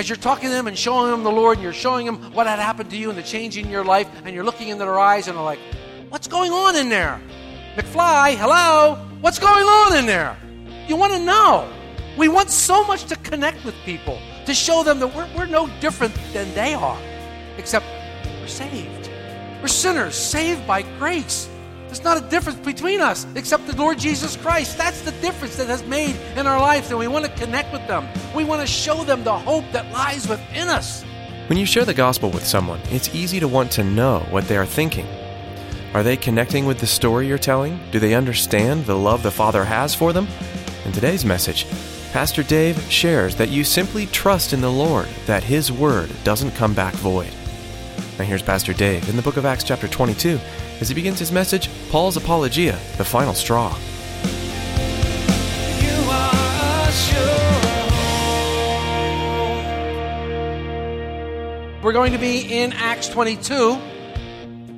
As you're talking to them and showing them the Lord, and you're showing them what had happened to you and the change in your life, and you're looking into their eyes and they're like, What's going on in there? McFly, hello? What's going on in there? You want to know. We want so much to connect with people, to show them that we're, we're no different than they are, except we're saved. We're sinners, saved by grace. There's not a difference between us except the Lord Jesus Christ. That's the difference that has made in our lives, and we want to connect with them. We want to show them the hope that lies within us. When you share the gospel with someone, it's easy to want to know what they are thinking. Are they connecting with the story you're telling? Do they understand the love the Father has for them? In today's message, Pastor Dave shares that you simply trust in the Lord, that His Word doesn't come back void. Now here's Pastor Dave in the book of Acts, chapter 22, as he begins his message, Paul's Apologia, the final straw. We're going to be in Acts 22.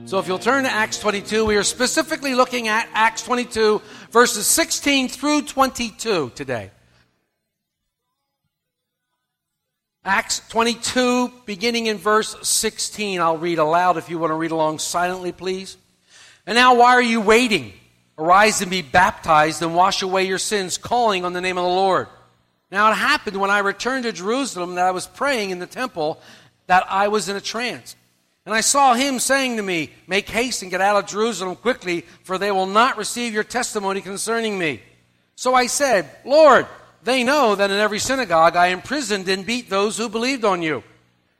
So if you'll turn to Acts 22, we are specifically looking at Acts 22, verses 16 through 22 today. Acts 22, beginning in verse 16. I'll read aloud if you want to read along silently, please. And now, why are you waiting? Arise and be baptized and wash away your sins, calling on the name of the Lord. Now, it happened when I returned to Jerusalem that I was praying in the temple that I was in a trance. And I saw him saying to me, Make haste and get out of Jerusalem quickly, for they will not receive your testimony concerning me. So I said, Lord, they know that in every synagogue I imprisoned and beat those who believed on you.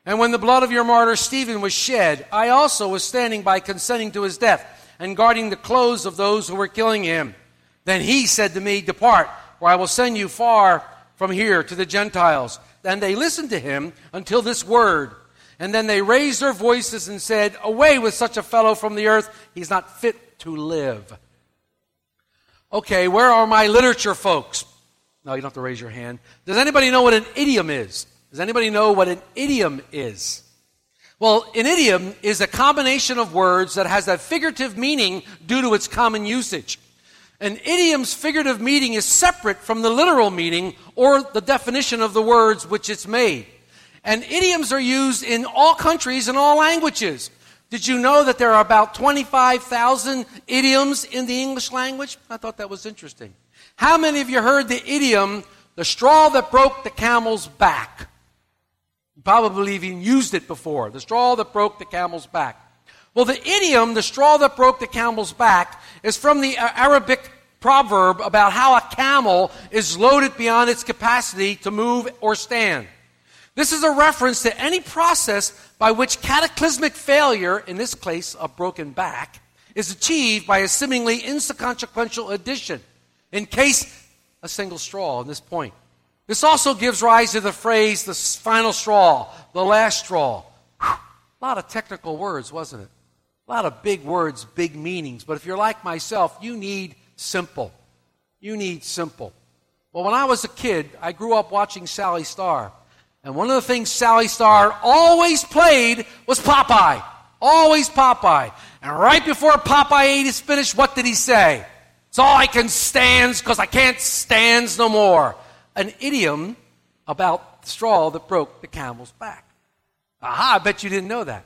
And when the blood of your martyr Stephen was shed, I also was standing by consenting to his death and guarding the clothes of those who were killing him. Then he said to me, Depart, for I will send you far from here to the Gentiles. And they listened to him until this word. And then they raised their voices and said, Away with such a fellow from the earth. He's not fit to live. Okay, where are my literature folks? No, you don't have to raise your hand. Does anybody know what an idiom is? Does anybody know what an idiom is? Well, an idiom is a combination of words that has a figurative meaning due to its common usage. An idiom's figurative meaning is separate from the literal meaning or the definition of the words which it's made. And idioms are used in all countries and all languages. Did you know that there are about 25,000 idioms in the English language? I thought that was interesting. How many of you heard the idiom, the straw that broke the camel's back? Probably even used it before. The straw that broke the camel's back. Well, the idiom, the straw that broke the camel's back, is from the Arabic proverb about how a camel is loaded beyond its capacity to move or stand. This is a reference to any process by which cataclysmic failure, in this case a broken back, is achieved by a seemingly inconsequential addition. In case a single straw in this point. This also gives rise to the phrase the final straw, the last straw. A lot of technical words, wasn't it? A lot of big words, big meanings. But if you're like myself, you need simple. You need simple. Well, when I was a kid, I grew up watching Sally Starr. And one of the things Sally Starr always played was Popeye. Always Popeye. And right before Popeye ate his finish, what did he say? It's all I can stands because I can't stands no more. An idiom about the straw that broke the camel's back. Aha, I bet you didn't know that.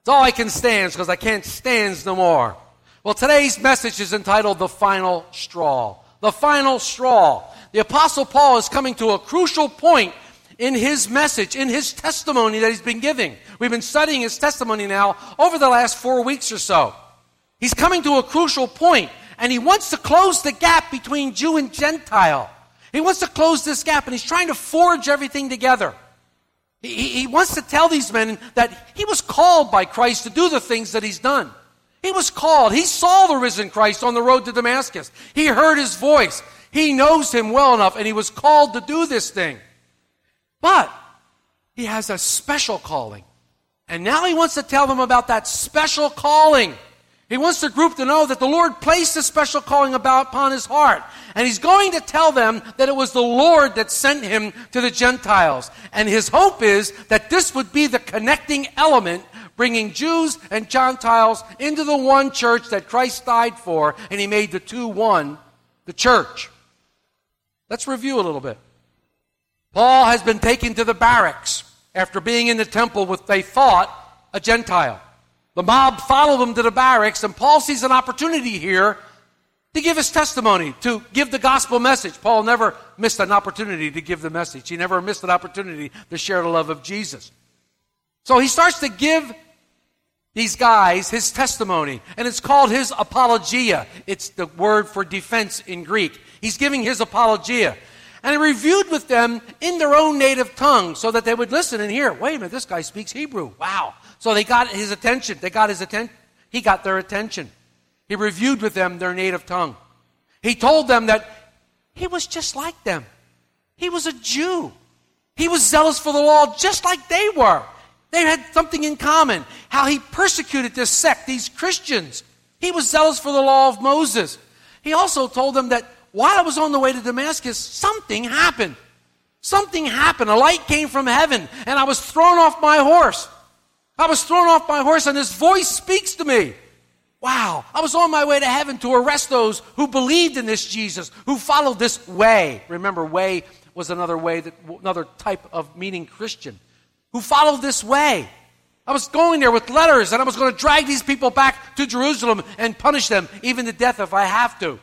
It's all I can stand because I can't stands no more. Well, today's message is entitled The Final Straw. The Final Straw. The Apostle Paul is coming to a crucial point in his message, in his testimony that he's been giving. We've been studying his testimony now over the last four weeks or so. He's coming to a crucial point, and he wants to close the gap between Jew and Gentile. He wants to close this gap, and he's trying to forge everything together. He, he wants to tell these men that he was called by Christ to do the things that he's done. He was called. He saw the risen Christ on the road to Damascus. He heard his voice. He knows him well enough, and he was called to do this thing. But he has a special calling. And now he wants to tell them about that special calling. He wants the group to know that the Lord placed a special calling about upon his heart. And he's going to tell them that it was the Lord that sent him to the Gentiles. And his hope is that this would be the connecting element bringing Jews and Gentiles into the one church that Christ died for, and he made the two one, the church. Let's review a little bit. Paul has been taken to the barracks after being in the temple with, they thought, a Gentile. The mob followed him to the barracks, and Paul sees an opportunity here to give his testimony, to give the gospel message. Paul never missed an opportunity to give the message. He never missed an opportunity to share the love of Jesus. So he starts to give these guys his testimony, and it's called his apologia. It's the word for defense in Greek. He's giving his apologia. And he reviewed with them in their own native tongue so that they would listen and hear, wait a minute, this guy speaks Hebrew. Wow. So they got his attention. They got his attention. He got their attention. He reviewed with them their native tongue. He told them that he was just like them. He was a Jew. He was zealous for the law just like they were. They had something in common. How he persecuted this sect, these Christians. He was zealous for the law of Moses. He also told them that while I was on the way to Damascus, something happened. Something happened. A light came from heaven, and I was thrown off my horse. I was thrown off my horse, and this voice speaks to me. Wow, I was on my way to heaven to arrest those who believed in this Jesus, who followed this way. Remember, way was another way that another type of meaning Christian who followed this way. I was going there with letters and I was going to drag these people back to Jerusalem and punish them, even to death if I have to.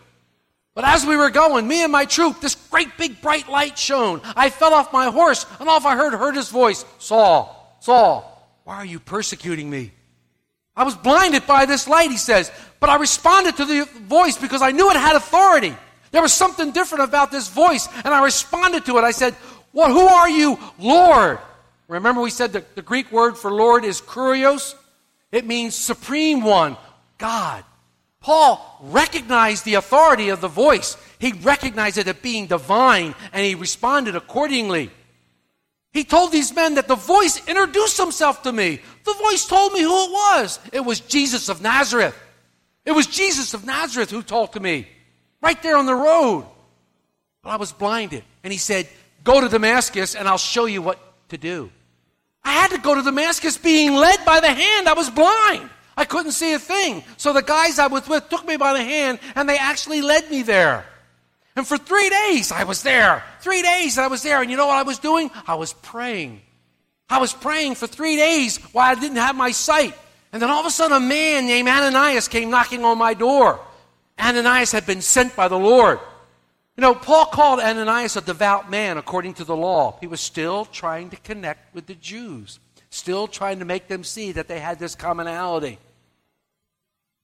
But as we were going, me and my troop, this great big bright light shone. I fell off my horse and all I heard heard his voice Saul, Saul, why are you persecuting me? I was blinded by this light, he says, but I responded to the voice because I knew it had authority. There was something different about this voice, and I responded to it. I said, What, who are you, Lord? Remember, we said the Greek word for Lord is kurios? It means supreme one, God. Paul recognized the authority of the voice. He recognized it as being divine, and he responded accordingly. He told these men that the voice introduced himself to me. The voice told me who it was. It was Jesus of Nazareth. It was Jesus of Nazareth who talked to me right there on the road. But I was blinded. And he said, Go to Damascus and I'll show you what to do. I had to go to Damascus being led by the hand. I was blind. I couldn't see a thing. So the guys I was with took me by the hand and they actually led me there. And for three days I was there. Three days I was there. And you know what I was doing? I was praying. I was praying for three days while I didn't have my sight. And then all of a sudden a man named Ananias came knocking on my door. Ananias had been sent by the Lord. You know, Paul called Ananias a devout man according to the law. He was still trying to connect with the Jews, still trying to make them see that they had this commonality.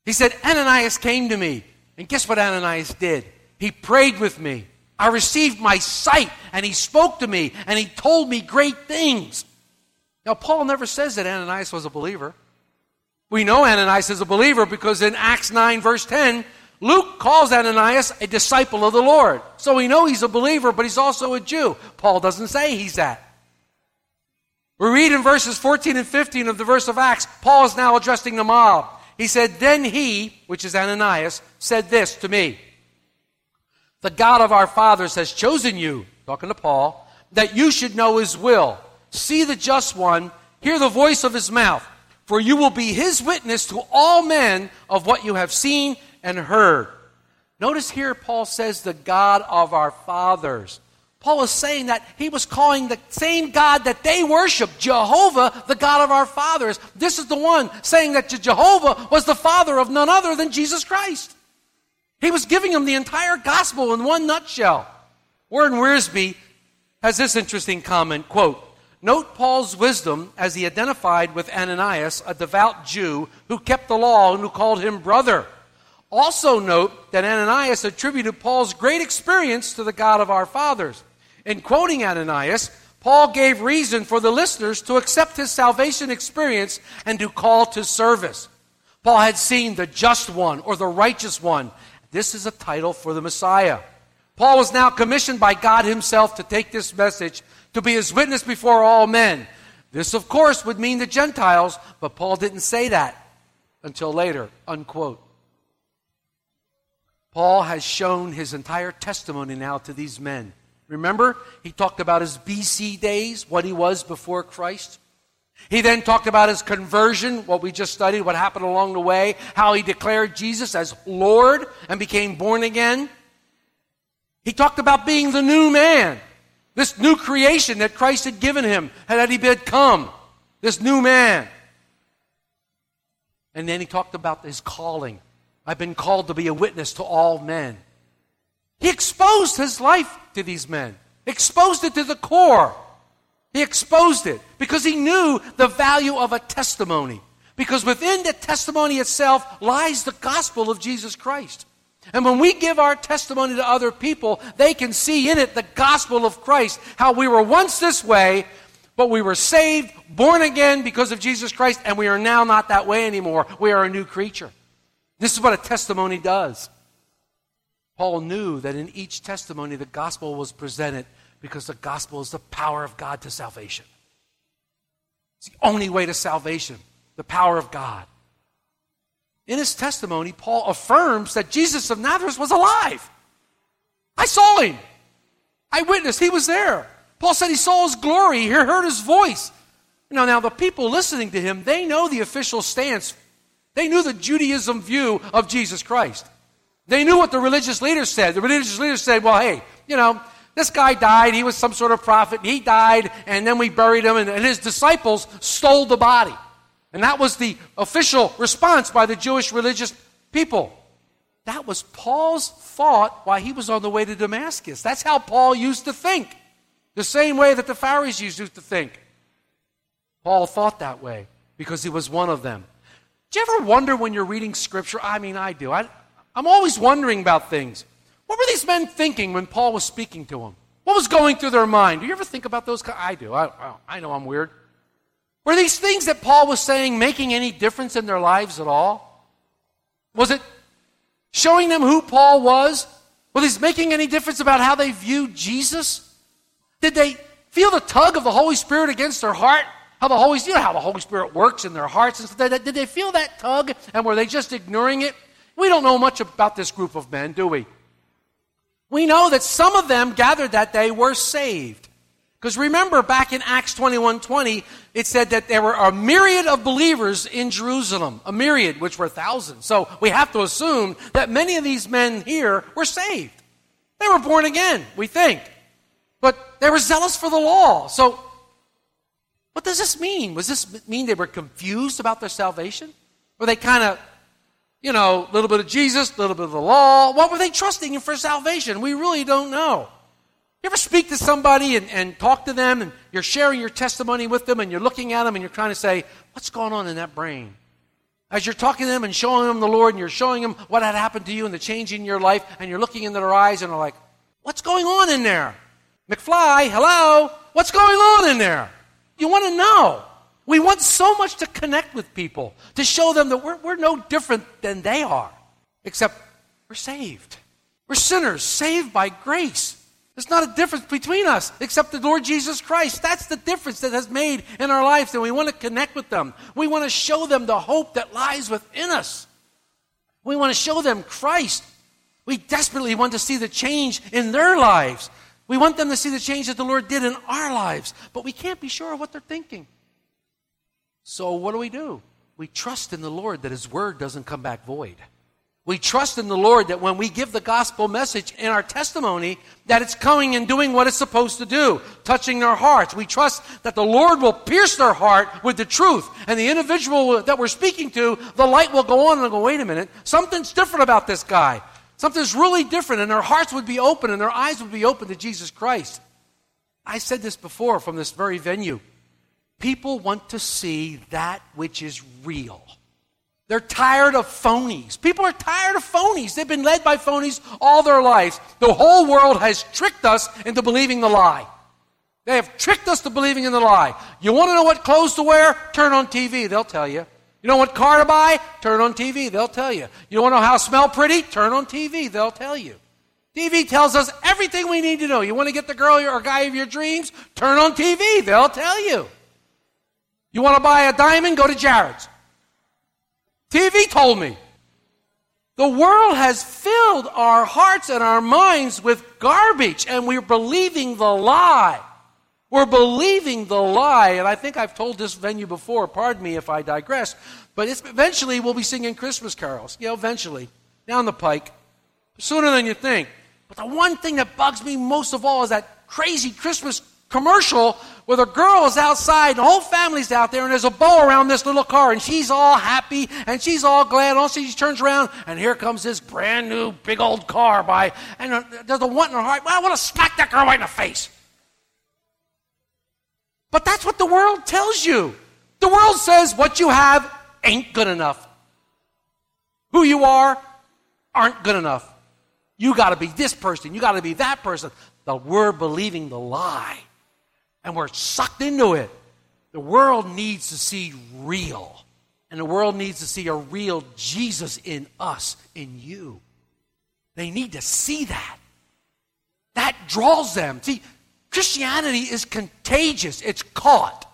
He said, Ananias came to me. And guess what Ananias did? He prayed with me. I received my sight, and he spoke to me, and he told me great things. Now, Paul never says that Ananias was a believer. We know Ananias is a believer because in Acts 9, verse 10, Luke calls Ananias a disciple of the Lord. So we know he's a believer, but he's also a Jew. Paul doesn't say he's that. We read in verses 14 and 15 of the verse of Acts, Paul is now addressing the mob. He said, Then he, which is Ananias, said this to me The God of our fathers has chosen you, talking to Paul, that you should know his will. See the just one, hear the voice of his mouth, for you will be his witness to all men of what you have seen and heard. Notice here, Paul says, the God of our fathers. Paul is saying that he was calling the same God that they worship, Jehovah, the God of our fathers. This is the one saying that Jehovah was the father of none other than Jesus Christ. He was giving them the entire gospel in one nutshell. Warren Wiersbe has this interesting comment, quote, Note Paul's wisdom as he identified with Ananias, a devout Jew who kept the law and who called him brother. Also, note that Ananias attributed Paul's great experience to the God of our fathers. In quoting Ananias, Paul gave reason for the listeners to accept his salvation experience and to call to service. Paul had seen the just one or the righteous one. This is a title for the Messiah. Paul was now commissioned by God himself to take this message to be his witness before all men. This, of course, would mean the Gentiles, but Paul didn't say that until later. Unquote. Paul has shown his entire testimony now to these men. Remember, he talked about his BC days, what he was before Christ. He then talked about his conversion, what we just studied, what happened along the way, how he declared Jesus as Lord and became born again. He talked about being the new man, this new creation that Christ had given him, had he become, this new man. And then he talked about his calling. I've been called to be a witness to all men. He exposed his life to these men, exposed it to the core. He exposed it because he knew the value of a testimony. Because within the testimony itself lies the gospel of Jesus Christ. And when we give our testimony to other people, they can see in it the gospel of Christ. How we were once this way, but we were saved, born again because of Jesus Christ, and we are now not that way anymore. We are a new creature. This is what a testimony does. Paul knew that in each testimony the gospel was presented because the gospel is the power of God to salvation. It's the only way to salvation, the power of God. In his testimony, Paul affirms that Jesus of Nazareth was alive. I saw him. I witnessed. He was there. Paul said he saw his glory. He heard his voice. Know, now the people listening to him, they know the official stance. They knew the Judaism view of Jesus Christ. They knew what the religious leaders said. The religious leaders said, well, hey, you know, this guy died. He was some sort of prophet. He died, and then we buried him, and, and his disciples stole the body. And that was the official response by the Jewish religious people. That was Paul's thought while he was on the way to Damascus. That's how Paul used to think. The same way that the Pharisees used to think. Paul thought that way because he was one of them. Do you ever wonder when you're reading Scripture? I mean, I do. I, I'm always wondering about things. What were these men thinking when Paul was speaking to them? What was going through their mind? Do you ever think about those? I do. I, I know I'm weird. Were these things that Paul was saying making any difference in their lives at all? Was it showing them who Paul was? Was it making any difference about how they viewed Jesus? Did they feel the tug of the Holy Spirit against their heart? How the Holy, you know how the Holy Spirit works in their hearts. Did they feel that tug and were they just ignoring it? We don't know much about this group of men, do we? We know that some of them gathered that day were saved. Because remember back in Acts 21 20, it said that there were a myriad of believers in Jerusalem. A myriad, which were thousands. So we have to assume that many of these men here were saved. They were born again, we think. But they were zealous for the law. So what does this mean? Does this mean they were confused about their salvation? Were they kind of you know, a little bit of Jesus, a little bit of the law. What were they trusting in for salvation? We really don't know. You ever speak to somebody and, and talk to them and you're sharing your testimony with them and you're looking at them and you're trying to say, what's going on in that brain? As you're talking to them and showing them the Lord and you're showing them what had happened to you and the change in your life and you're looking into their eyes and they're like, what's going on in there? McFly, hello? What's going on in there? You want to know. We want so much to connect with people, to show them that we're, we're no different than they are, except we're saved. We're sinners, saved by grace. There's not a difference between us except the Lord Jesus Christ. That's the difference that has made in our lives, and we want to connect with them. We want to show them the hope that lies within us. We want to show them Christ. We desperately want to see the change in their lives. We want them to see the change that the Lord did in our lives, but we can't be sure of what they're thinking. So what do we do? We trust in the Lord that His word doesn't come back void. We trust in the Lord that when we give the gospel message in our testimony, that it's coming and doing what it's supposed to do, touching their hearts. We trust that the Lord will pierce their heart with the truth. And the individual that we're speaking to, the light will go on and go, wait a minute, something's different about this guy. Something's really different, and their hearts would be open and their eyes would be open to Jesus Christ. I said this before from this very venue. People want to see that which is real. They're tired of phonies. People are tired of phonies. They've been led by phonies all their lives. The whole world has tricked us into believing the lie. They have tricked us to believing in the lie. You want to know what clothes to wear? Turn on TV, they'll tell you. You know what car to buy? Turn on TV, they'll tell you. You want to know how to smell pretty? Turn on TV, they'll tell you. TV tells us everything we need to know. You want to get the girl or guy of your dreams? Turn on TV, they'll tell you. You want to buy a diamond? Go to Jared's. TV told me. The world has filled our hearts and our minds with garbage, and we're believing the lie. We're believing the lie, and I think I've told this venue before. Pardon me if I digress, but eventually we'll be singing Christmas carols. Know, eventually, down the pike, sooner than you think. But the one thing that bugs me most of all is that crazy Christmas commercial where the girl is outside and the whole family's out there and there's a bow around this little car and she's all happy and she's all glad. And all she turns around and here comes this brand new big old car by and uh, there's a want in her heart. Well, I want to smack that girl right in the face. But that's what the world tells you. The world says what you have ain't good enough. Who you are aren't good enough. You got to be this person. You got to be that person. The we're believing the lie, and we're sucked into it. The world needs to see real, and the world needs to see a real Jesus in us, in you. They need to see that. That draws them. See, Christianity is contagious, it's caught.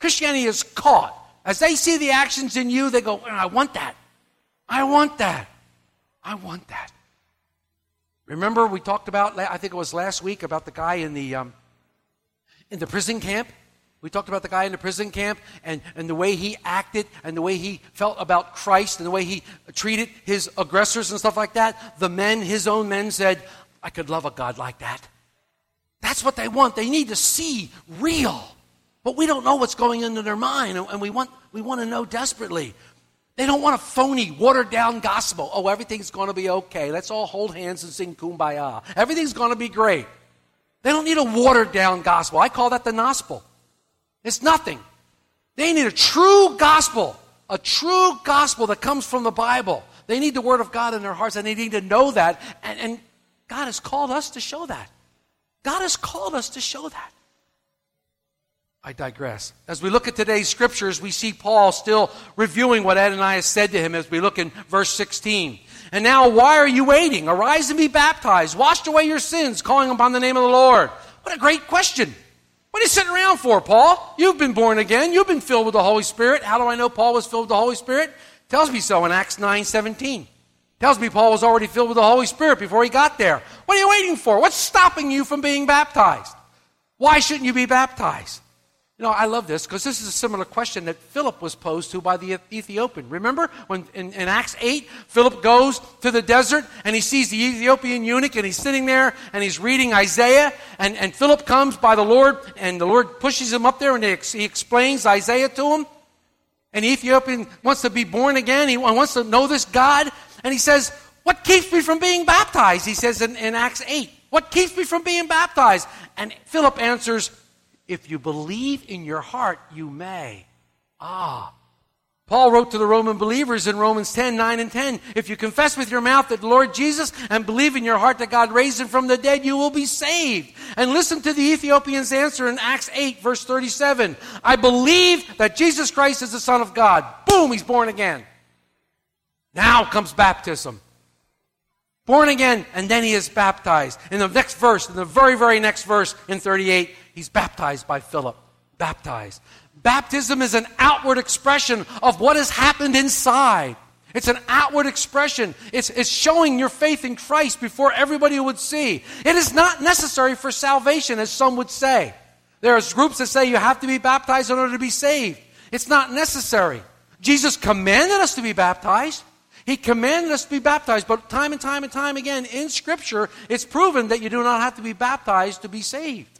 Christianity is caught. As they see the actions in you, they go, I want that. I want that. I want that. Remember, we talked about, I think it was last week, about the guy in the, um, in the prison camp? We talked about the guy in the prison camp and, and the way he acted and the way he felt about Christ and the way he treated his aggressors and stuff like that. The men, his own men, said, I could love a God like that. That's what they want. They need to see real. But we don't know what's going into their mind, and we want, we want to know desperately. They don't want a phony, watered down gospel. Oh, everything's going to be okay. Let's all hold hands and sing kumbaya. Everything's going to be great. They don't need a watered down gospel. I call that the gospel. It's nothing. They need a true gospel, a true gospel that comes from the Bible. They need the Word of God in their hearts, and they need to know that. And, and God has called us to show that. God has called us to show that. I digress. As we look at today's scriptures, we see Paul still reviewing what Ananias said to him as we look in verse 16. And now, why are you waiting? Arise and be baptized. washed away your sins, calling upon the name of the Lord. What a great question. What are you sitting around for, Paul? You've been born again. You've been filled with the Holy Spirit. How do I know Paul was filled with the Holy Spirit? Tells me so in Acts 9 17. Tells me Paul was already filled with the Holy Spirit before he got there. What are you waiting for? What's stopping you from being baptized? Why shouldn't you be baptized? You know, I love this because this is a similar question that Philip was posed to by the Ethiopian. Remember when in, in, Acts 8, Philip goes to the desert and he sees the Ethiopian eunuch and he's sitting there and he's reading Isaiah. And, and Philip comes by the Lord and the Lord pushes him up there and he, he explains Isaiah to him. And the Ethiopian wants to be born again. He wants to know this God. And he says, What keeps me from being baptized? He says in, in Acts 8. What keeps me from being baptized? And Philip answers, if you believe in your heart, you may. Ah. Paul wrote to the Roman believers in Romans 10, 9 and 10. If you confess with your mouth that Lord Jesus and believe in your heart that God raised him from the dead, you will be saved. And listen to the Ethiopian's answer in Acts 8, verse 37. I believe that Jesus Christ is the Son of God. Boom, he's born again. Now comes baptism. Born again, and then he is baptized. In the next verse, in the very, very next verse, in 38, he's baptized by Philip. Baptized. Baptism is an outward expression of what has happened inside. It's an outward expression. It's, it's showing your faith in Christ before everybody would see. It is not necessary for salvation, as some would say. There are groups that say you have to be baptized in order to be saved. It's not necessary. Jesus commanded us to be baptized. He commanded us to be baptized, but time and time and time again in Scripture, it's proven that you do not have to be baptized to be saved.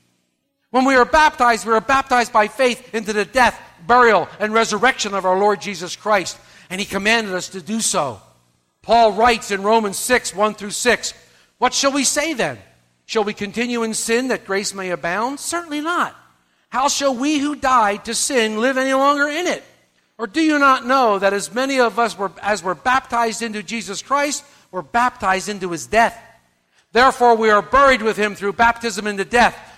When we are baptized, we are baptized by faith into the death, burial, and resurrection of our Lord Jesus Christ, and He commanded us to do so. Paul writes in Romans 6 1 through 6 What shall we say then? Shall we continue in sin that grace may abound? Certainly not. How shall we who died to sin live any longer in it? Or do you not know that as many of us were, as were baptized into Jesus Christ, were baptized into his death? Therefore, we are buried with him through baptism into death,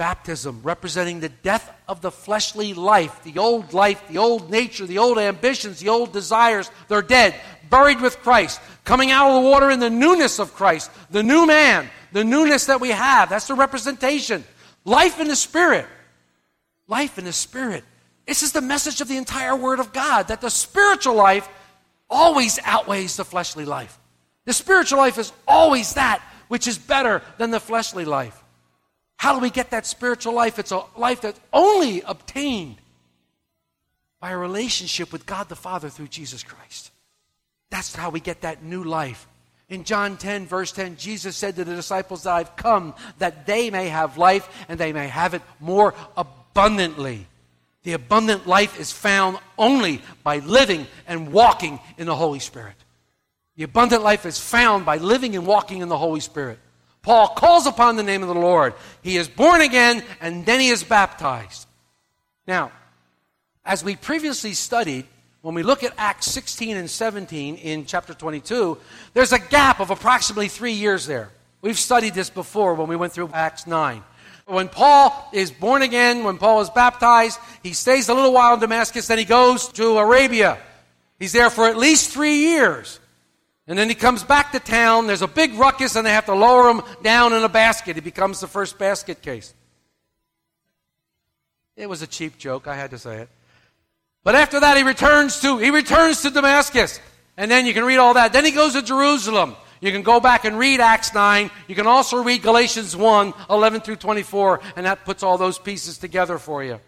Baptism representing the death of the fleshly life, the old life, the old nature, the old ambitions, the old desires. They're dead, buried with Christ, coming out of the water in the newness of Christ, the new man, the newness that we have. That's the representation. Life in the Spirit. Life in the Spirit. This is the message of the entire Word of God that the spiritual life always outweighs the fleshly life. The spiritual life is always that which is better than the fleshly life. How do we get that spiritual life? It's a life that's only obtained by a relationship with God the Father through Jesus Christ. That's how we get that new life. In John 10, verse 10, Jesus said to the disciples I've come that they may have life and they may have it more abundantly. The abundant life is found only by living and walking in the Holy Spirit. The abundant life is found by living and walking in the Holy Spirit. Paul calls upon the name of the Lord. He is born again and then he is baptized. Now, as we previously studied, when we look at Acts 16 and 17 in chapter 22, there's a gap of approximately three years there. We've studied this before when we went through Acts 9. When Paul is born again, when Paul is baptized, he stays a little while in Damascus, then he goes to Arabia. He's there for at least three years. And then he comes back to town. There's a big ruckus, and they have to lower him down in a basket. He becomes the first basket case. It was a cheap joke. I had to say it. But after that, he returns to he returns to Damascus, and then you can read all that. Then he goes to Jerusalem. You can go back and read Acts 9. You can also read Galatians 1, 11 through 24, and that puts all those pieces together for you.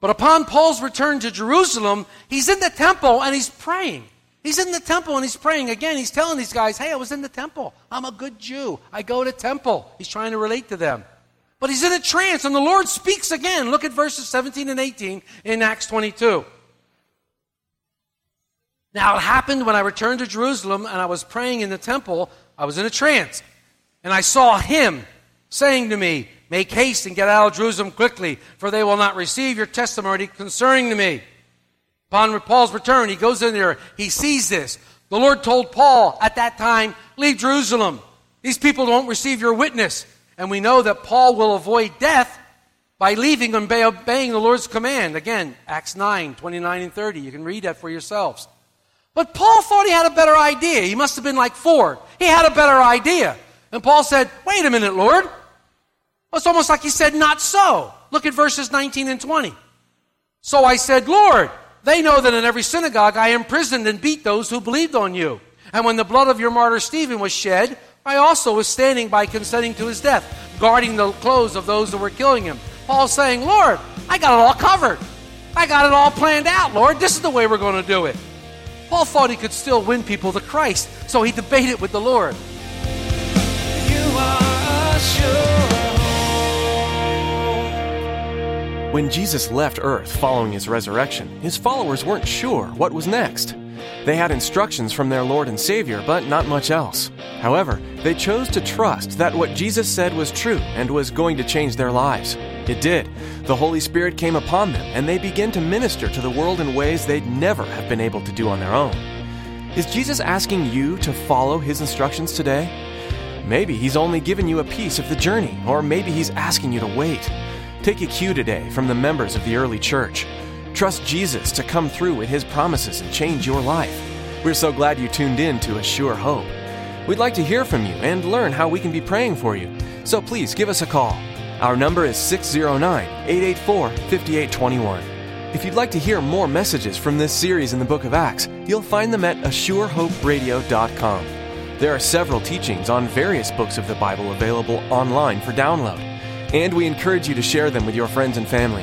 But upon Paul's return to Jerusalem, he's in the temple and he's praying. He's in the temple and he's praying. Again, he's telling these guys, hey, I was in the temple. I'm a good Jew. I go to temple. He's trying to relate to them. But he's in a trance, and the Lord speaks again. Look at verses 17 and 18 in Acts 22. Now, it happened when I returned to Jerusalem and I was praying in the temple, I was in a trance. And I saw him saying to me, Make haste and get out of Jerusalem quickly, for they will not receive your testimony concerning to me. Upon Paul's return, he goes in there, he sees this. The Lord told Paul at that time, Leave Jerusalem. These people won't receive your witness. And we know that Paul will avoid death by leaving and obeying the Lord's command. Again, Acts 9, 29 and 30. You can read that for yourselves. But Paul thought he had a better idea. He must have been like Ford. He had a better idea. And Paul said, Wait a minute, Lord. It's almost like he said, Not so. Look at verses 19 and 20. So I said, Lord, they know that in every synagogue I imprisoned and beat those who believed on you. And when the blood of your martyr Stephen was shed, I also was standing by consenting to his death, guarding the clothes of those that were killing him. Paul's saying, Lord, I got it all covered. I got it all planned out, Lord. This is the way we're going to do it. Paul thought he could still win people to Christ, so he debated with the Lord. When Jesus left earth following his resurrection, his followers weren't sure what was next. They had instructions from their Lord and Savior, but not much else. However, they chose to trust that what Jesus said was true and was going to change their lives. It did. The Holy Spirit came upon them, and they began to minister to the world in ways they'd never have been able to do on their own. Is Jesus asking you to follow his instructions today? Maybe he's only given you a piece of the journey, or maybe he's asking you to wait. Take a cue today from the members of the early church. Trust Jesus to come through with his promises and change your life. We're so glad you tuned in to A Sure Hope. We'd like to hear from you and learn how we can be praying for you. So please give us a call. Our number is 609 884 5821. If you'd like to hear more messages from this series in the book of Acts, you'll find them at ASureHopeRadio.com. There are several teachings on various books of the Bible available online for download, and we encourage you to share them with your friends and family.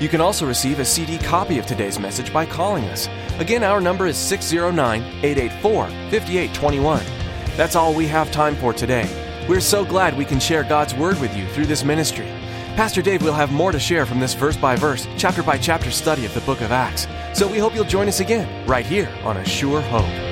You can also receive a CD copy of today's message by calling us. Again, our number is 609 884 5821. That's all we have time for today. We're so glad we can share God's Word with you through this ministry. Pastor Dave will have more to share from this verse by verse, chapter by chapter study of the book of Acts. So we hope you'll join us again, right here on A Sure Hope.